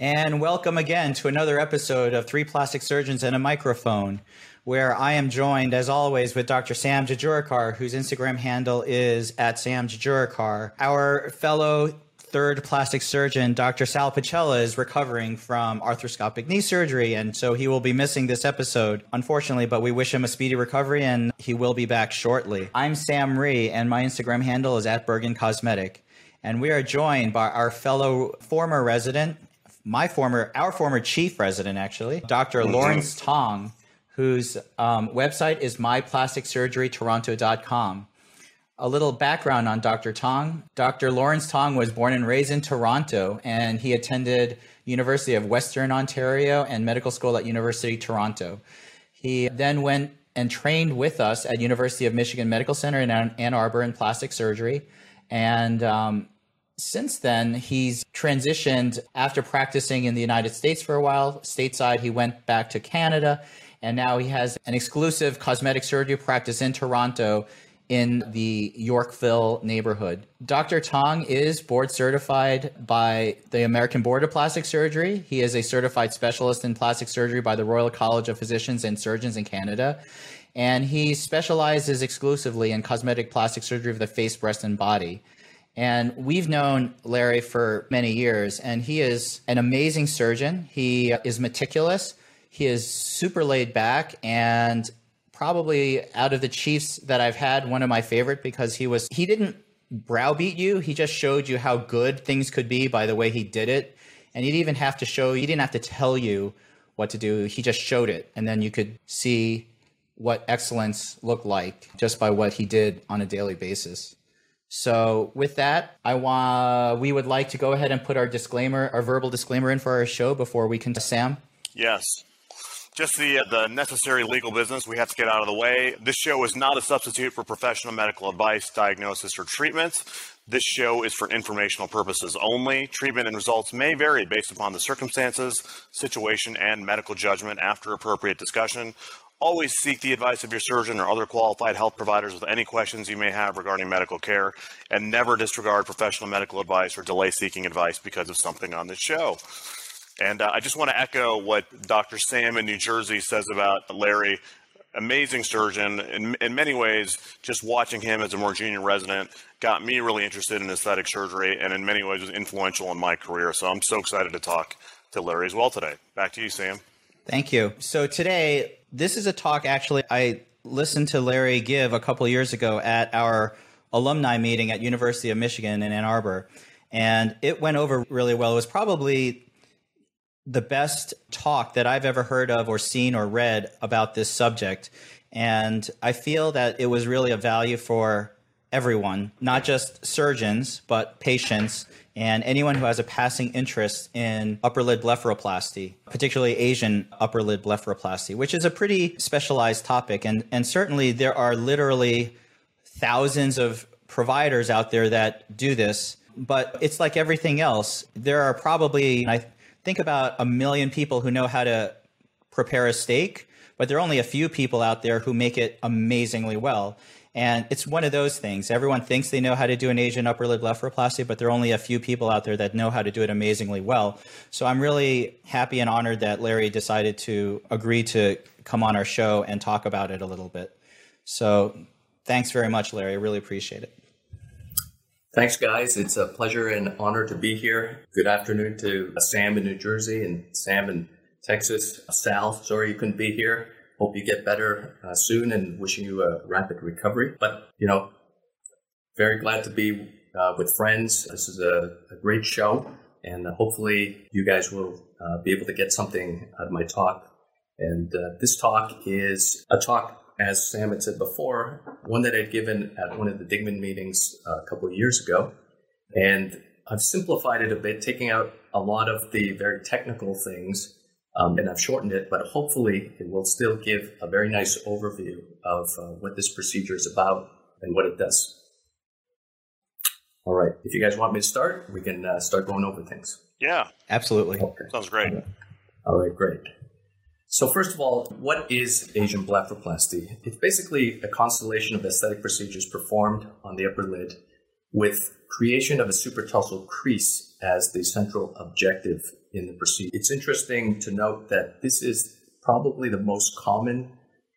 And welcome again to another episode of Three Plastic Surgeons and a Microphone, where I am joined, as always, with Dr. Sam Jejurikar, whose Instagram handle is at Sam Jejurikar. Our fellow third plastic surgeon, Dr. Sal Pacella, is recovering from arthroscopic knee surgery, and so he will be missing this episode, unfortunately, but we wish him a speedy recovery and he will be back shortly. I'm Sam Rhee, and my Instagram handle is at Bergen Cosmetic. And we are joined by our fellow former resident, my former, our former chief resident, actually, Dr. Mm-hmm. Lawrence Tong, whose um, website is myplasticsurgerytoronto.com. A little background on Dr. Tong. Dr. Lawrence Tong was born and raised in Toronto, and he attended University of Western Ontario and medical school at University Toronto. He then went and trained with us at University of Michigan Medical Center in Ann Arbor in plastic surgery, and um, since then, he's transitioned after practicing in the United States for a while. Stateside, he went back to Canada, and now he has an exclusive cosmetic surgery practice in Toronto in the Yorkville neighborhood. Dr. Tong is board certified by the American Board of Plastic Surgery. He is a certified specialist in plastic surgery by the Royal College of Physicians and Surgeons in Canada. And he specializes exclusively in cosmetic plastic surgery of the face, breast, and body. And we've known Larry for many years, and he is an amazing surgeon. He is meticulous, he is super laid back, and probably out of the Chiefs that I've had, one of my favorite because he was, he didn't browbeat you. He just showed you how good things could be by the way he did it. And he didn't even have to show, he didn't have to tell you what to do. He just showed it. And then you could see what excellence looked like just by what he did on a daily basis. So with that, I want we would like to go ahead and put our disclaimer, our verbal disclaimer in for our show before we can Sam. Yes. Just the uh, the necessary legal business we have to get out of the way. This show is not a substitute for professional medical advice, diagnosis, or treatment. This show is for informational purposes only. Treatment and results may vary based upon the circumstances, situation, and medical judgment after appropriate discussion. Always seek the advice of your surgeon or other qualified health providers with any questions you may have regarding medical care, and never disregard professional medical advice or delay seeking advice because of something on this show. And uh, I just want to echo what Dr. Sam in New Jersey says about Larry. Amazing surgeon. In, in many ways, just watching him as a more junior resident got me really interested in aesthetic surgery and in many ways was influential in my career. So I'm so excited to talk to Larry as well today. Back to you, Sam. Thank you. So today, this is a talk actually I listened to Larry give a couple years ago at our alumni meeting at University of Michigan in Ann Arbor. And it went over really well. It was probably the best talk that I've ever heard of or seen or read about this subject. And I feel that it was really a value for everyone, not just surgeons, but patients and anyone who has a passing interest in upper lid blepharoplasty, particularly Asian upper lid blepharoplasty, which is a pretty specialized topic. And, and certainly there are literally thousands of providers out there that do this, but it's like everything else. There are probably, I think about a million people who know how to prepare a steak, but there are only a few people out there who make it amazingly well. And it's one of those things. Everyone thinks they know how to do an Asian upper lid blepharoplasty, but there are only a few people out there that know how to do it amazingly well. So I'm really happy and honored that Larry decided to agree to come on our show and talk about it a little bit. So thanks very much, Larry. I really appreciate it. Thanks, guys. It's a pleasure and honor to be here. Good afternoon to Sam in New Jersey and Sam in Texas. Sal, sorry you couldn't be here. Hope you get better uh, soon and wishing you a rapid recovery. But, you know, very glad to be uh, with friends. This is a, a great show, and uh, hopefully, you guys will uh, be able to get something out of my talk. And uh, this talk is a talk, as Sam had said before, one that I'd given at one of the Dingman meetings uh, a couple of years ago. And I've simplified it a bit, taking out a lot of the very technical things um, and I've shortened it, but hopefully it will still give a very nice overview of uh, what this procedure is about and what it does. All right. If you guys want me to start, we can uh, start going over things. Yeah. Absolutely. Okay. Sounds great. All right, great. So first of all, what is Asian blepharoplasty? It's basically a constellation of aesthetic procedures performed on the upper lid with creation of a supratarsal crease as the central objective in the procedure. It's interesting to note that this is probably the most common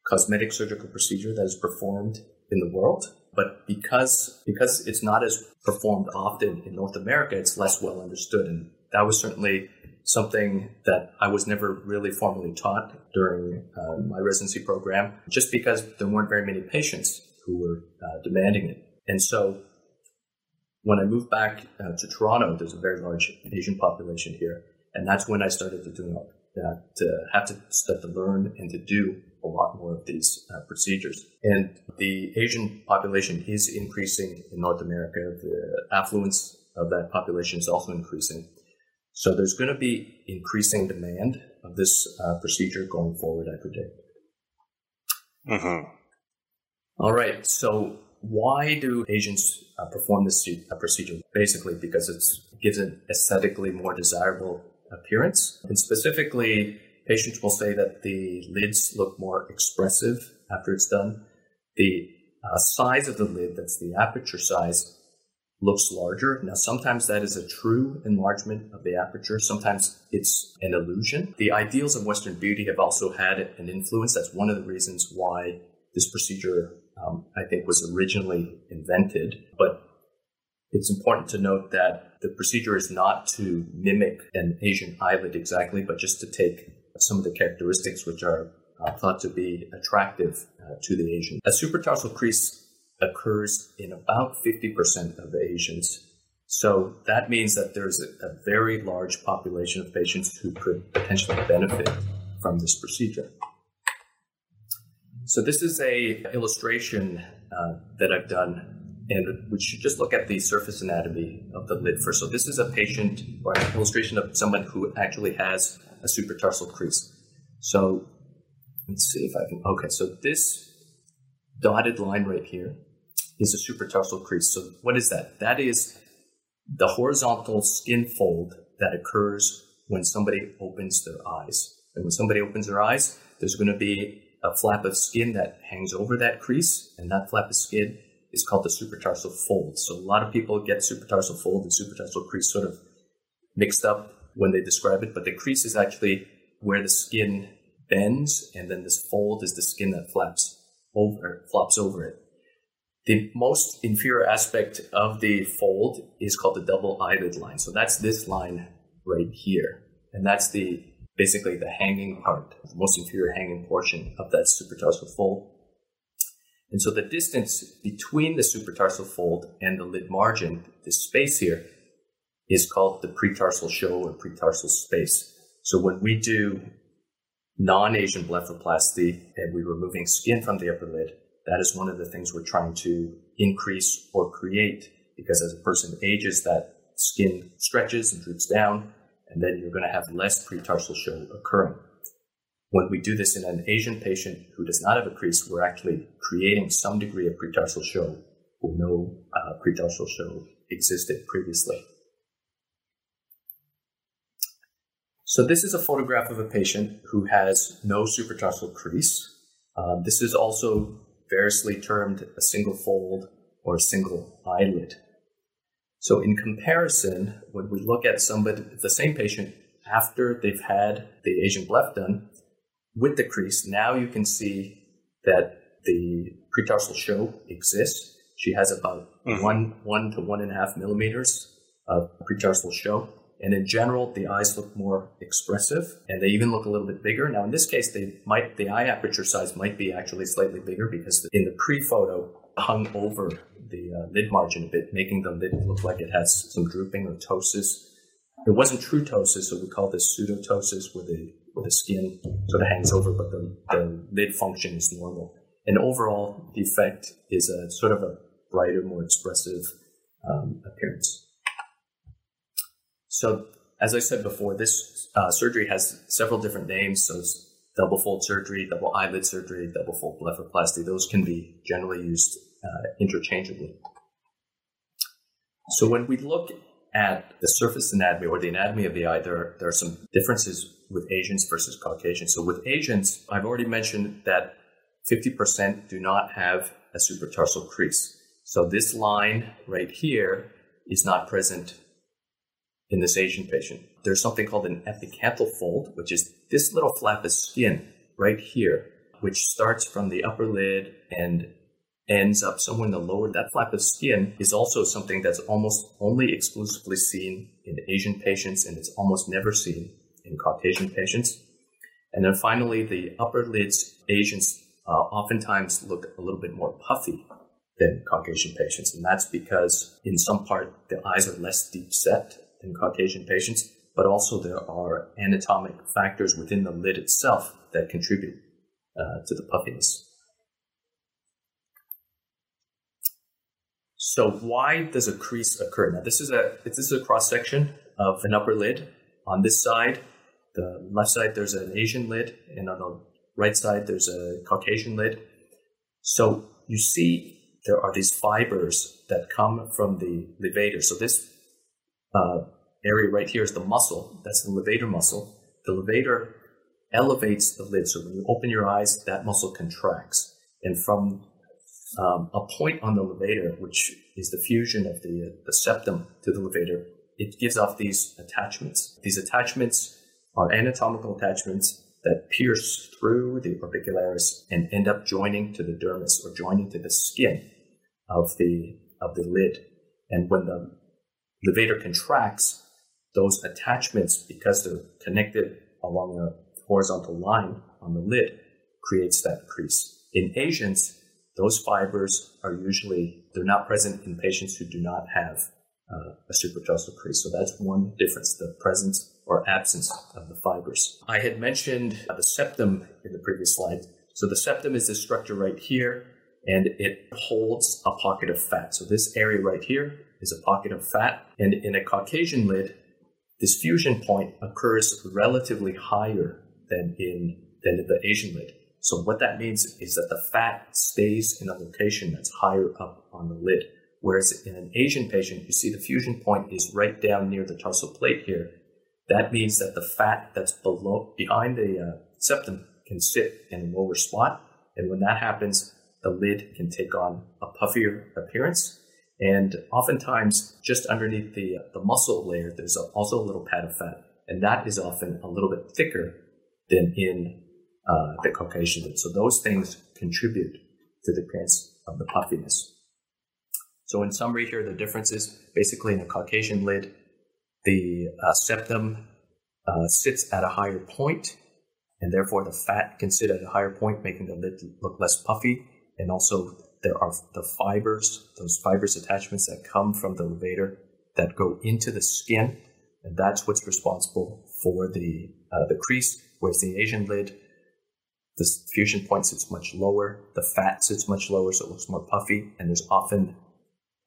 cosmetic surgical procedure that is performed in the world. But because because it's not as performed often in North America, it's less well understood. And that was certainly something that I was never really formally taught during uh, my residency program, just because there weren't very many patients who were uh, demanding it. And so when I moved back uh, to Toronto, there's a very large Asian population here. And that's when I started to do that, to have to start to learn and to do a lot more of these uh, procedures. And the Asian population is increasing in North America. The affluence of that population is also increasing. So there's going to be increasing demand of this uh, procedure going forward, I predict. Mm-hmm. All right. So why do Asians uh, perform this uh, procedure? Basically, because it gives an aesthetically more desirable appearance. And specifically, patients will say that the lids look more expressive after it's done. The uh, size of the lid, that's the aperture size, looks larger. Now, sometimes that is a true enlargement of the aperture. Sometimes it's an illusion. The ideals of Western beauty have also had an influence. That's one of the reasons why this procedure, um, I think, was originally invented. But it's important to note that the procedure is not to mimic an Asian eyelid exactly, but just to take some of the characteristics which are uh, thought to be attractive uh, to the Asian. A supratarsal crease occurs in about 50% of Asians. So that means that there's a, a very large population of patients who could potentially benefit from this procedure. So this is a illustration uh, that I've done and we should just look at the surface anatomy of the lid first. So this is a patient or an illustration of someone who actually has a supratarsal crease. So let's see if I can. Okay, so this dotted line right here is a supratarsal crease. So what is that? That is the horizontal skin fold that occurs when somebody opens their eyes. And when somebody opens their eyes, there's going to be a flap of skin that hangs over that crease, and that flap of skin is called the supratarsal fold. So a lot of people get supratarsal fold and supratarsal crease sort of mixed up when they describe it, but the crease is actually where the skin bends, and then this fold is the skin that flaps over, flops over it. The most inferior aspect of the fold is called the double eyelid line. So that's this line right here. And that's the basically the hanging part, the most inferior hanging portion of that supratarsal fold. And so the distance between the supratarsal fold and the lid margin, this space here, is called the pretarsal show or pretarsal space. So when we do non-Asian blepharoplasty and we're removing skin from the upper lid, that is one of the things we're trying to increase or create because as a person ages, that skin stretches and droops down, and then you're going to have less pretarsal show occurring. When we do this in an Asian patient who does not have a crease, we're actually creating some degree of pretarsal show where no uh, pretarsal show existed previously. So this is a photograph of a patient who has no supratarsal crease. Um, this is also variously termed a single fold or a single eyelid. So in comparison, when we look at somebody, the same patient after they've had the Asian bleph done with the crease, now you can see that the pretarsal show exists. She has about mm-hmm. one, one to one and a half millimeters of pretarsal show. And in general, the eyes look more expressive and they even look a little bit bigger. Now, in this case, they might, the eye aperture size might be actually slightly bigger because in the pre-photo hung over the uh, lid margin a bit, making the lid look like it has some drooping or ptosis. It wasn't true ptosis, so we call this pseudoptosis, where the where the skin sort of hangs over, but the, the lid function is normal. And overall, the effect is a sort of a brighter, more expressive um, appearance. So, as I said before, this uh, surgery has several different names. So, double fold surgery, double eyelid surgery, double fold blepharoplasty. Those can be generally used uh, interchangeably. So, when we look at the surface anatomy or the anatomy of the eye, there, there are some differences with Asians versus Caucasians. So, with Asians, I've already mentioned that 50% do not have a supratarsal crease. So this line right here is not present in this Asian patient. There's something called an epicanthal fold, which is this little flap of skin right here, which starts from the upper lid and ends up somewhere in the lower. That flap of skin is also something that's almost only exclusively seen in Asian patients and it's almost never seen in Caucasian patients. And then finally, the upper lids, Asians uh, oftentimes look a little bit more puffy than Caucasian patients. And that's because in some part, the eyes are less deep set in Caucasian patients, but also there are anatomic factors within the lid itself that contribute uh, to the puffiness. So why does a crease occur? Now this is a this is a cross section of an upper lid. On this side, the left side there's an Asian lid, and on the right side there's a Caucasian lid. So you see there are these fibers that come from the levator. So this uh, area right here is the muscle. That's the levator muscle. The levator elevates the lid. So when you open your eyes, that muscle contracts. And from um, a point on the levator, which is the fusion of the, the septum to the levator, it gives off these attachments. These attachments are anatomical attachments that pierce through the orbicularis and end up joining to the dermis or joining to the skin of the of the lid. And when the levator contracts, those attachments, because they're connected along a horizontal line on the lid, creates that crease. In Asians, those fibers are usually they're not present in patients who do not have uh, a supratarsal crease. So that's one difference: the presence or absence of the fibers. I had mentioned the septum in the previous slide. So the septum is this structure right here and it holds a pocket of fat. So this area right here is a pocket of fat. And in a Caucasian lid, this fusion point occurs relatively higher than in, than in the Asian lid. So what that means is that the fat stays in a location that's higher up on the lid. Whereas in an Asian patient, you see the fusion point is right down near the tarsal plate here. That means that the fat that's below, behind the uh, septum can sit in a lower spot. And when that happens, the lid can take on a puffier appearance. And oftentimes, just underneath the, the muscle layer, there's also a little pad of fat. And that is often a little bit thicker than in uh, the Caucasian lid. So those things contribute to the appearance of the puffiness. So in summary here, the differences basically in a Caucasian lid, the uh, septum uh, sits at a higher point, and therefore the fat can sit at a higher point, making the lid look less puffy and also there are the fibers, those fibrous attachments that come from the levator that go into the skin, and that's what's responsible for the uh, the crease. Whereas the Asian lid, the fusion point sits much lower, the fat sits much lower, so it looks more puffy, and there's often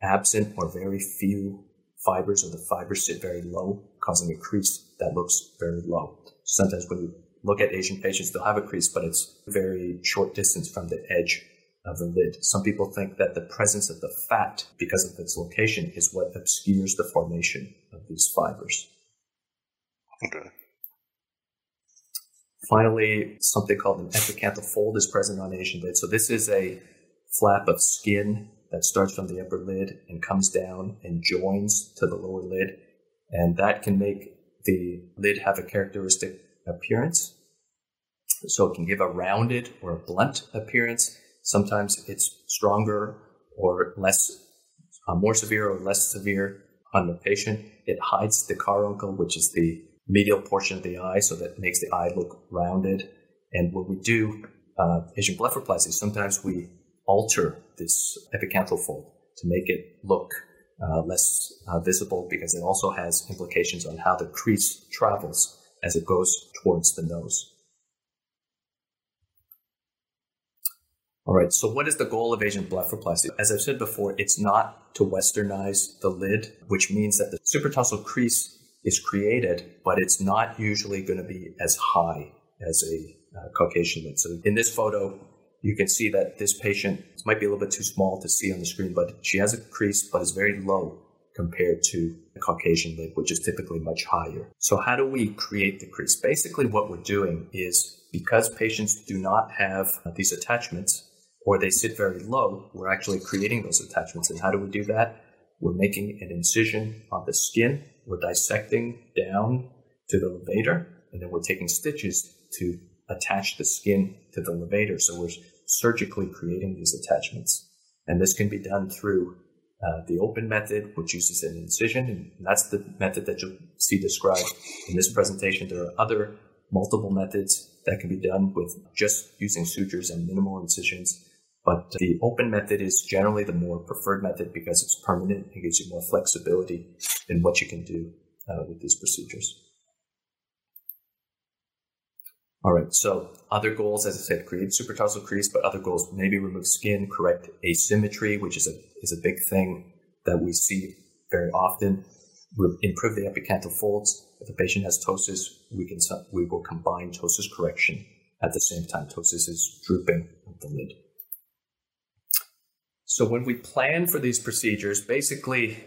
absent or very few fibers, or the fibers sit very low, causing a crease that looks very low. Sometimes when you look at Asian patients, they'll have a crease, but it's very short distance from the edge of the lid. Some people think that the presence of the fat, because of its location, is what obscures the formation of these fibers. Okay. Finally, something called an epicanthal fold is present on Asian lid. So this is a flap of skin that starts from the upper lid and comes down and joins to the lower lid. And that can make the lid have a characteristic appearance. So it can give a rounded or a blunt appearance Sometimes it's stronger or less, uh, more severe or less severe on the patient. It hides the caruncle, which is the medial portion of the eye, so that makes the eye look rounded. And when we do uh, Asian blepharoplasty, sometimes we alter this epicanthal fold to make it look uh, less uh, visible because it also has implications on how the crease travels as it goes towards the nose. All right, so what is the goal of Asian blepharoplasty? As I've said before, it's not to westernize the lid, which means that the supratarsal crease is created, but it's not usually going to be as high as a uh, Caucasian lid. So in this photo, you can see that this patient might be a little bit too small to see on the screen, but she has a crease, but is very low compared to a Caucasian lid, which is typically much higher. So how do we create the crease? Basically, what we're doing is because patients do not have these attachments, or they sit very low, we're actually creating those attachments. And how do we do that? We're making an incision on the skin, we're dissecting down to the levator, and then we're taking stitches to attach the skin to the levator. So we're surgically creating these attachments. And this can be done through uh, the open method, which uses an incision, and that's the method that you'll see described in this presentation. There are other multiple methods that can be done with just using sutures and minimal incisions. But the open method is generally the more preferred method because it's permanent and gives you more flexibility in what you can do uh, with these procedures. All right, so other goals, as I said, create supratarsal crease, but other goals, maybe remove skin, correct asymmetry, which is a, is a big thing that we see very often. Improve the epicanthal folds. If a patient has ptosis, we can we will combine ptosis correction at the same time. Ptosis is drooping of the lid. So when we plan for these procedures, basically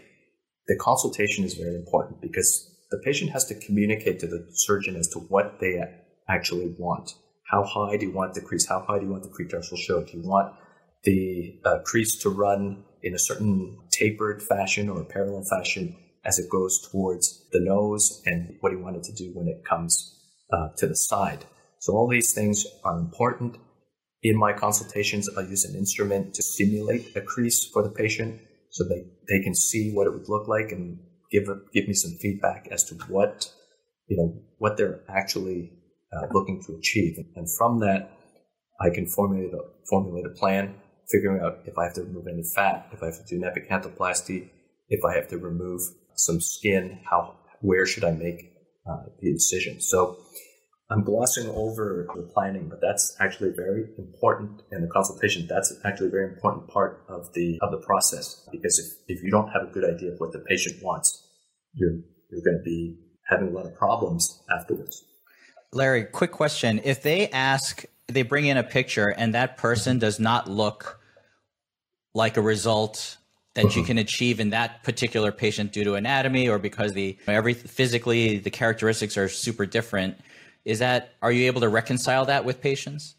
the consultation is very important because the patient has to communicate to the surgeon as to what they actually want. How high do you want the crease? How high do you want the pretarsal show? Do you want the uh, crease to run in a certain tapered fashion or parallel fashion as it goes towards the nose? And what do you want it to do when it comes uh, to the side? So all these things are important. In my consultations, I use an instrument to simulate a crease for the patient so they, they can see what it would look like and give, a, give me some feedback as to what, you know, what they're actually uh, looking to achieve. And from that, I can formulate a, formulate a plan, figuring out if I have to remove any fat, if I have to do an epicanthaloplasty, if I have to remove some skin, how where should I make uh, the incision. So I'm glossing over the planning, but that's actually very important in the consultation. That's actually a very important part of the of the process because if, if you don't have a good idea of what the patient wants, you're you're going to be having a lot of problems afterwards. Larry, quick question. If they ask, they bring in a picture and that person does not look like a result that you mm-hmm. can achieve in that particular patient due to anatomy or because the every physically the characteristics are super different, is that are you able to reconcile that with patients?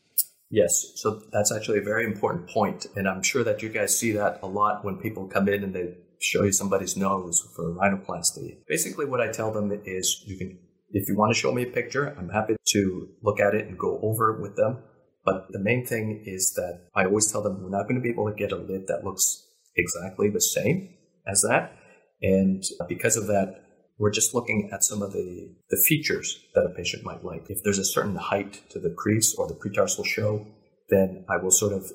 Yes, so that's actually a very important point, and I'm sure that you guys see that a lot when people come in and they show you somebody's nose for rhinoplasty. Basically, what I tell them is you can if you want to show me a picture, I'm happy to look at it and go over it with them. But the main thing is that I always tell them we're not going to be able to get a lid that looks exactly the same as that. And because of that, we're just looking at some of the, the features that a patient might like. If there's a certain height to the crease or the pretarsal show, then I will sort of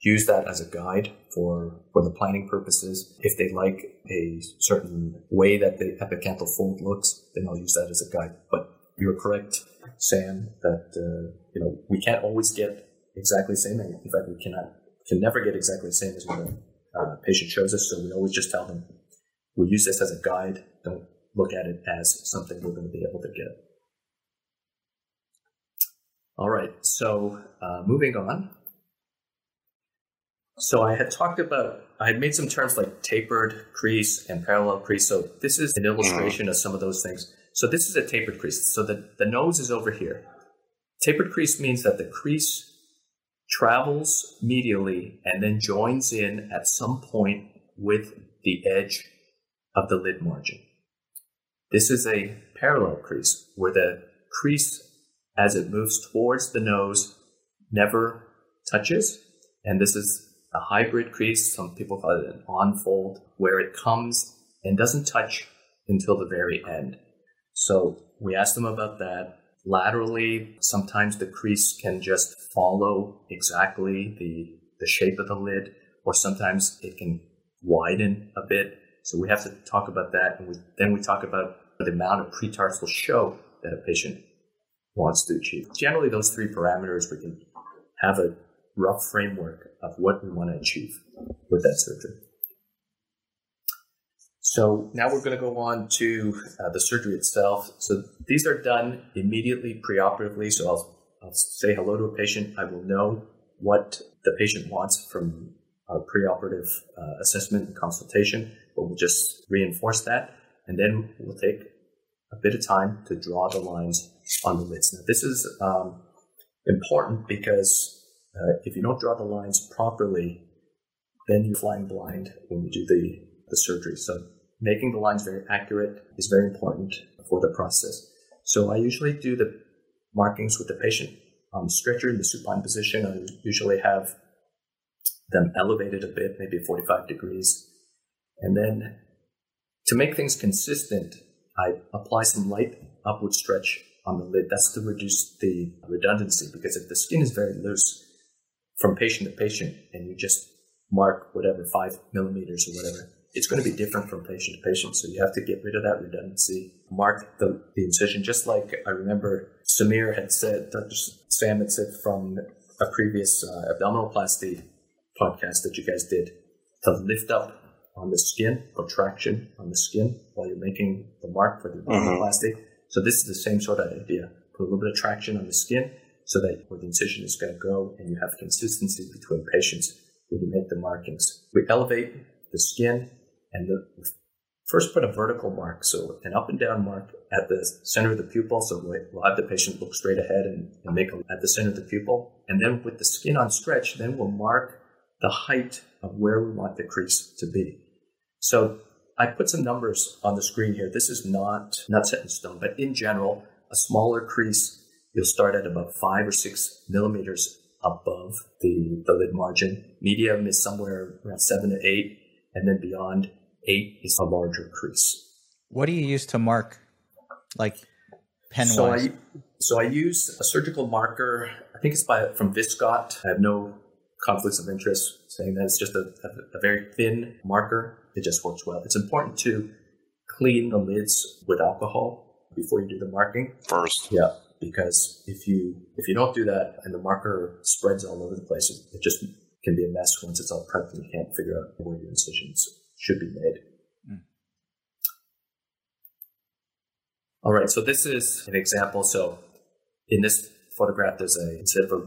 use that as a guide for, for the planning purposes. If they like a certain way that the epicanthal fold looks, then I'll use that as a guide. But you're correct, Sam, that uh, you know we can't always get exactly the same. In fact, we cannot can never get exactly the same as what a uh, patient shows us. So we always just tell them we'll use this as a guide. Don't look at it as something we're going to be able to get. All right, so uh, moving on. So I had talked about, I had made some terms like tapered crease and parallel crease. So this is an illustration of some of those things. So this is a tapered crease. So the, the nose is over here. Tapered crease means that the crease travels medially and then joins in at some point with the edge of the lid margin. This is a parallel crease where the crease, as it moves towards the nose, never touches. And this is a hybrid crease. Some people call it an on-fold, where it comes and doesn't touch until the very end. So we asked them about that. Laterally, sometimes the crease can just follow exactly the, the shape of the lid, or sometimes it can widen a bit. So we have to talk about that. And we, then we talk about the amount of pretarsal show that a patient wants to achieve. Generally, those three parameters, we can have a rough framework of what we want to achieve with that surgery. So now we're going to go on to uh, the surgery itself. So these are done immediately preoperatively. So I'll, I'll say hello to a patient. I will know what the patient wants from our preoperative uh, assessment and consultation, but we'll just reinforce that. And then we'll take a bit of time to draw the lines on the lids. Now, this is um, important because uh, if you don't draw the lines properly, then you're flying blind when you do the, the surgery. So making the lines very accurate is very important for the process. So I usually do the markings with the patient on the stretcher in the supine position. I usually have them elevated a bit, maybe 45 degrees. And then to make things consistent, I apply some light upward stretch on the lid. That's to reduce the redundancy because if the skin is very loose from patient to patient and you just mark whatever five millimeters or whatever, it's going to be different from patient to patient. So you have to get rid of that redundancy, mark the, the incision, just like I remember Samir had said, Dr. Sam had said from a previous uh, abdominoplasty podcast that you guys did to lift up on the skin, protraction on the skin while you're making the mark for the mm-hmm. abdominoplasty. Mm-hmm. So this is the same sort of idea. Put a little bit of traction on the skin so that where the incision is going to go and you have consistency between patients when you make the markings. We elevate the skin and the, first put a vertical mark, so an up and down mark at the center of the pupil. So we'll have the patient look straight ahead and, and make them at the center of the pupil. And then with the skin on stretch, then we'll mark the height of where we want the crease to be. So I put some numbers on the screen here. This is not, not set in stone, but in general, a smaller crease, you'll start at about five or six millimeters above the, the lid margin. Medium is somewhere around seven to eight, and then beyond eight is a larger crease. What do you use to mark, like pen so I, so I use a surgical marker. I think it's by from Viscot. I have no conflicts of interest saying that it's just a, a, a very thin marker. It just works well. It's important to clean the lids with alcohol before you do the marking first. Yeah, because if you if you don't do that and the marker spreads all over the place, it, it just can be a mess once it's all prepped and you can't figure out where your incisions should be made. Mm. All right, so this is an example. So in this photograph, there's a instead of a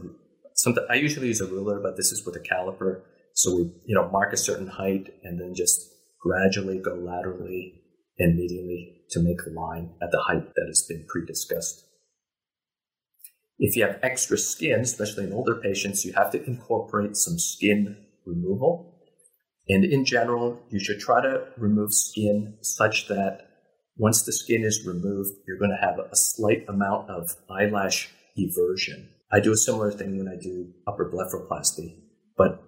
I usually use a ruler, but this is with a caliper. So we you know mark a certain height and then just gradually go laterally and medially to make the line at the height that has been pre-discussed. If you have extra skin, especially in older patients, you have to incorporate some skin removal. And in general, you should try to remove skin such that once the skin is removed, you're going to have a slight amount of eyelash eversion. I do a similar thing when I do upper blepharoplasty, but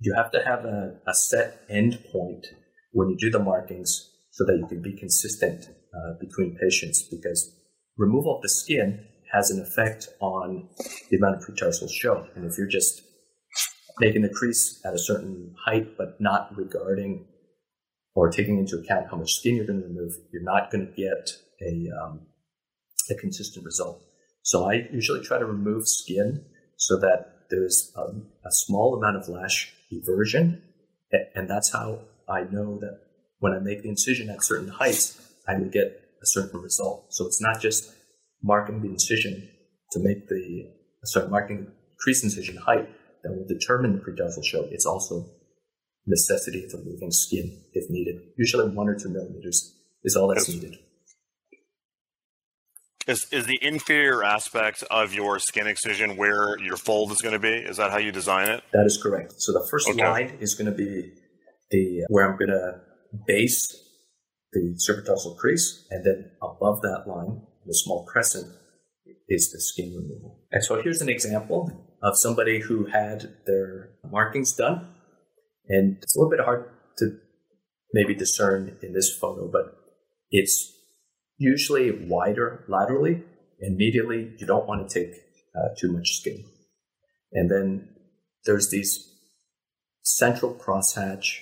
you have to have a, a set end point when you do the markings so that you can be consistent uh, between patients because removal of the skin has an effect on the amount of pretarsals shown. And if you're just making the crease at a certain height, but not regarding or taking into account how much skin you're going to remove, you're not going to get a, um, a consistent result. So I usually try to remove skin so that there's um, a small amount of lash eversion. And that's how I know that when I make the incision at certain heights, I will get a certain result. So it's not just marking the incision to make the, sorry, marking crease incision height, that will determine the pretarsal show. It's also necessity for removing skin if needed. Usually one or two millimeters is all that's needed. Is, is the inferior aspect of your skin excision where your fold is going to be? Is that how you design it? That is correct. So the first okay. line is going to be the where I'm going to base the supratarsal crease, and then above that line, the small crescent, is the skin removal. And so here's an example of somebody who had their markings done. And it's a little bit hard to maybe discern in this photo, but it's usually wider laterally and medially. You don't want to take uh, too much skin. And then there's these central crosshatch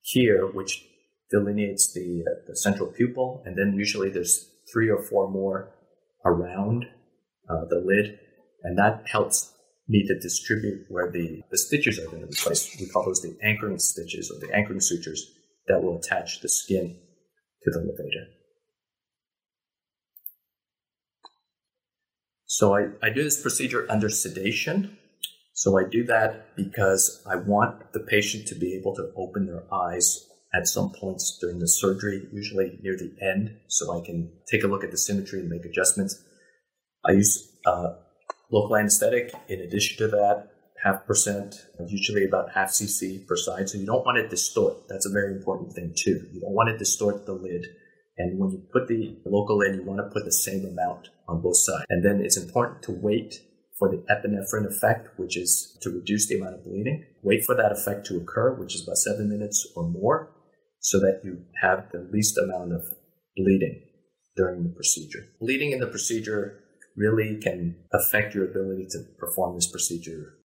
here, which delineates the, uh, the central pupil. And then usually there's three or four more around uh, the lid. And that helps need to distribute where the, the stitches are going to be placed. We call those the anchoring stitches or the anchoring sutures that will attach the skin to the levator. So I, I do this procedure under sedation. So I do that because I want the patient to be able to open their eyes at some points during the surgery, usually near the end, so I can take a look at the symmetry and make adjustments. I use uh, local anesthetic. In addition to that, half percent, usually about half cc per side. So you don't want to distort. That's a very important thing too. You don't want to distort the lid. And when you put the local in, you want to put the same amount on both sides. And then it's important to wait for the epinephrine effect, which is to reduce the amount of bleeding. Wait for that effect to occur, which is about seven minutes or more, so that you have the least amount of bleeding during the procedure. Bleeding in the procedure really can affect your ability to perform this procedure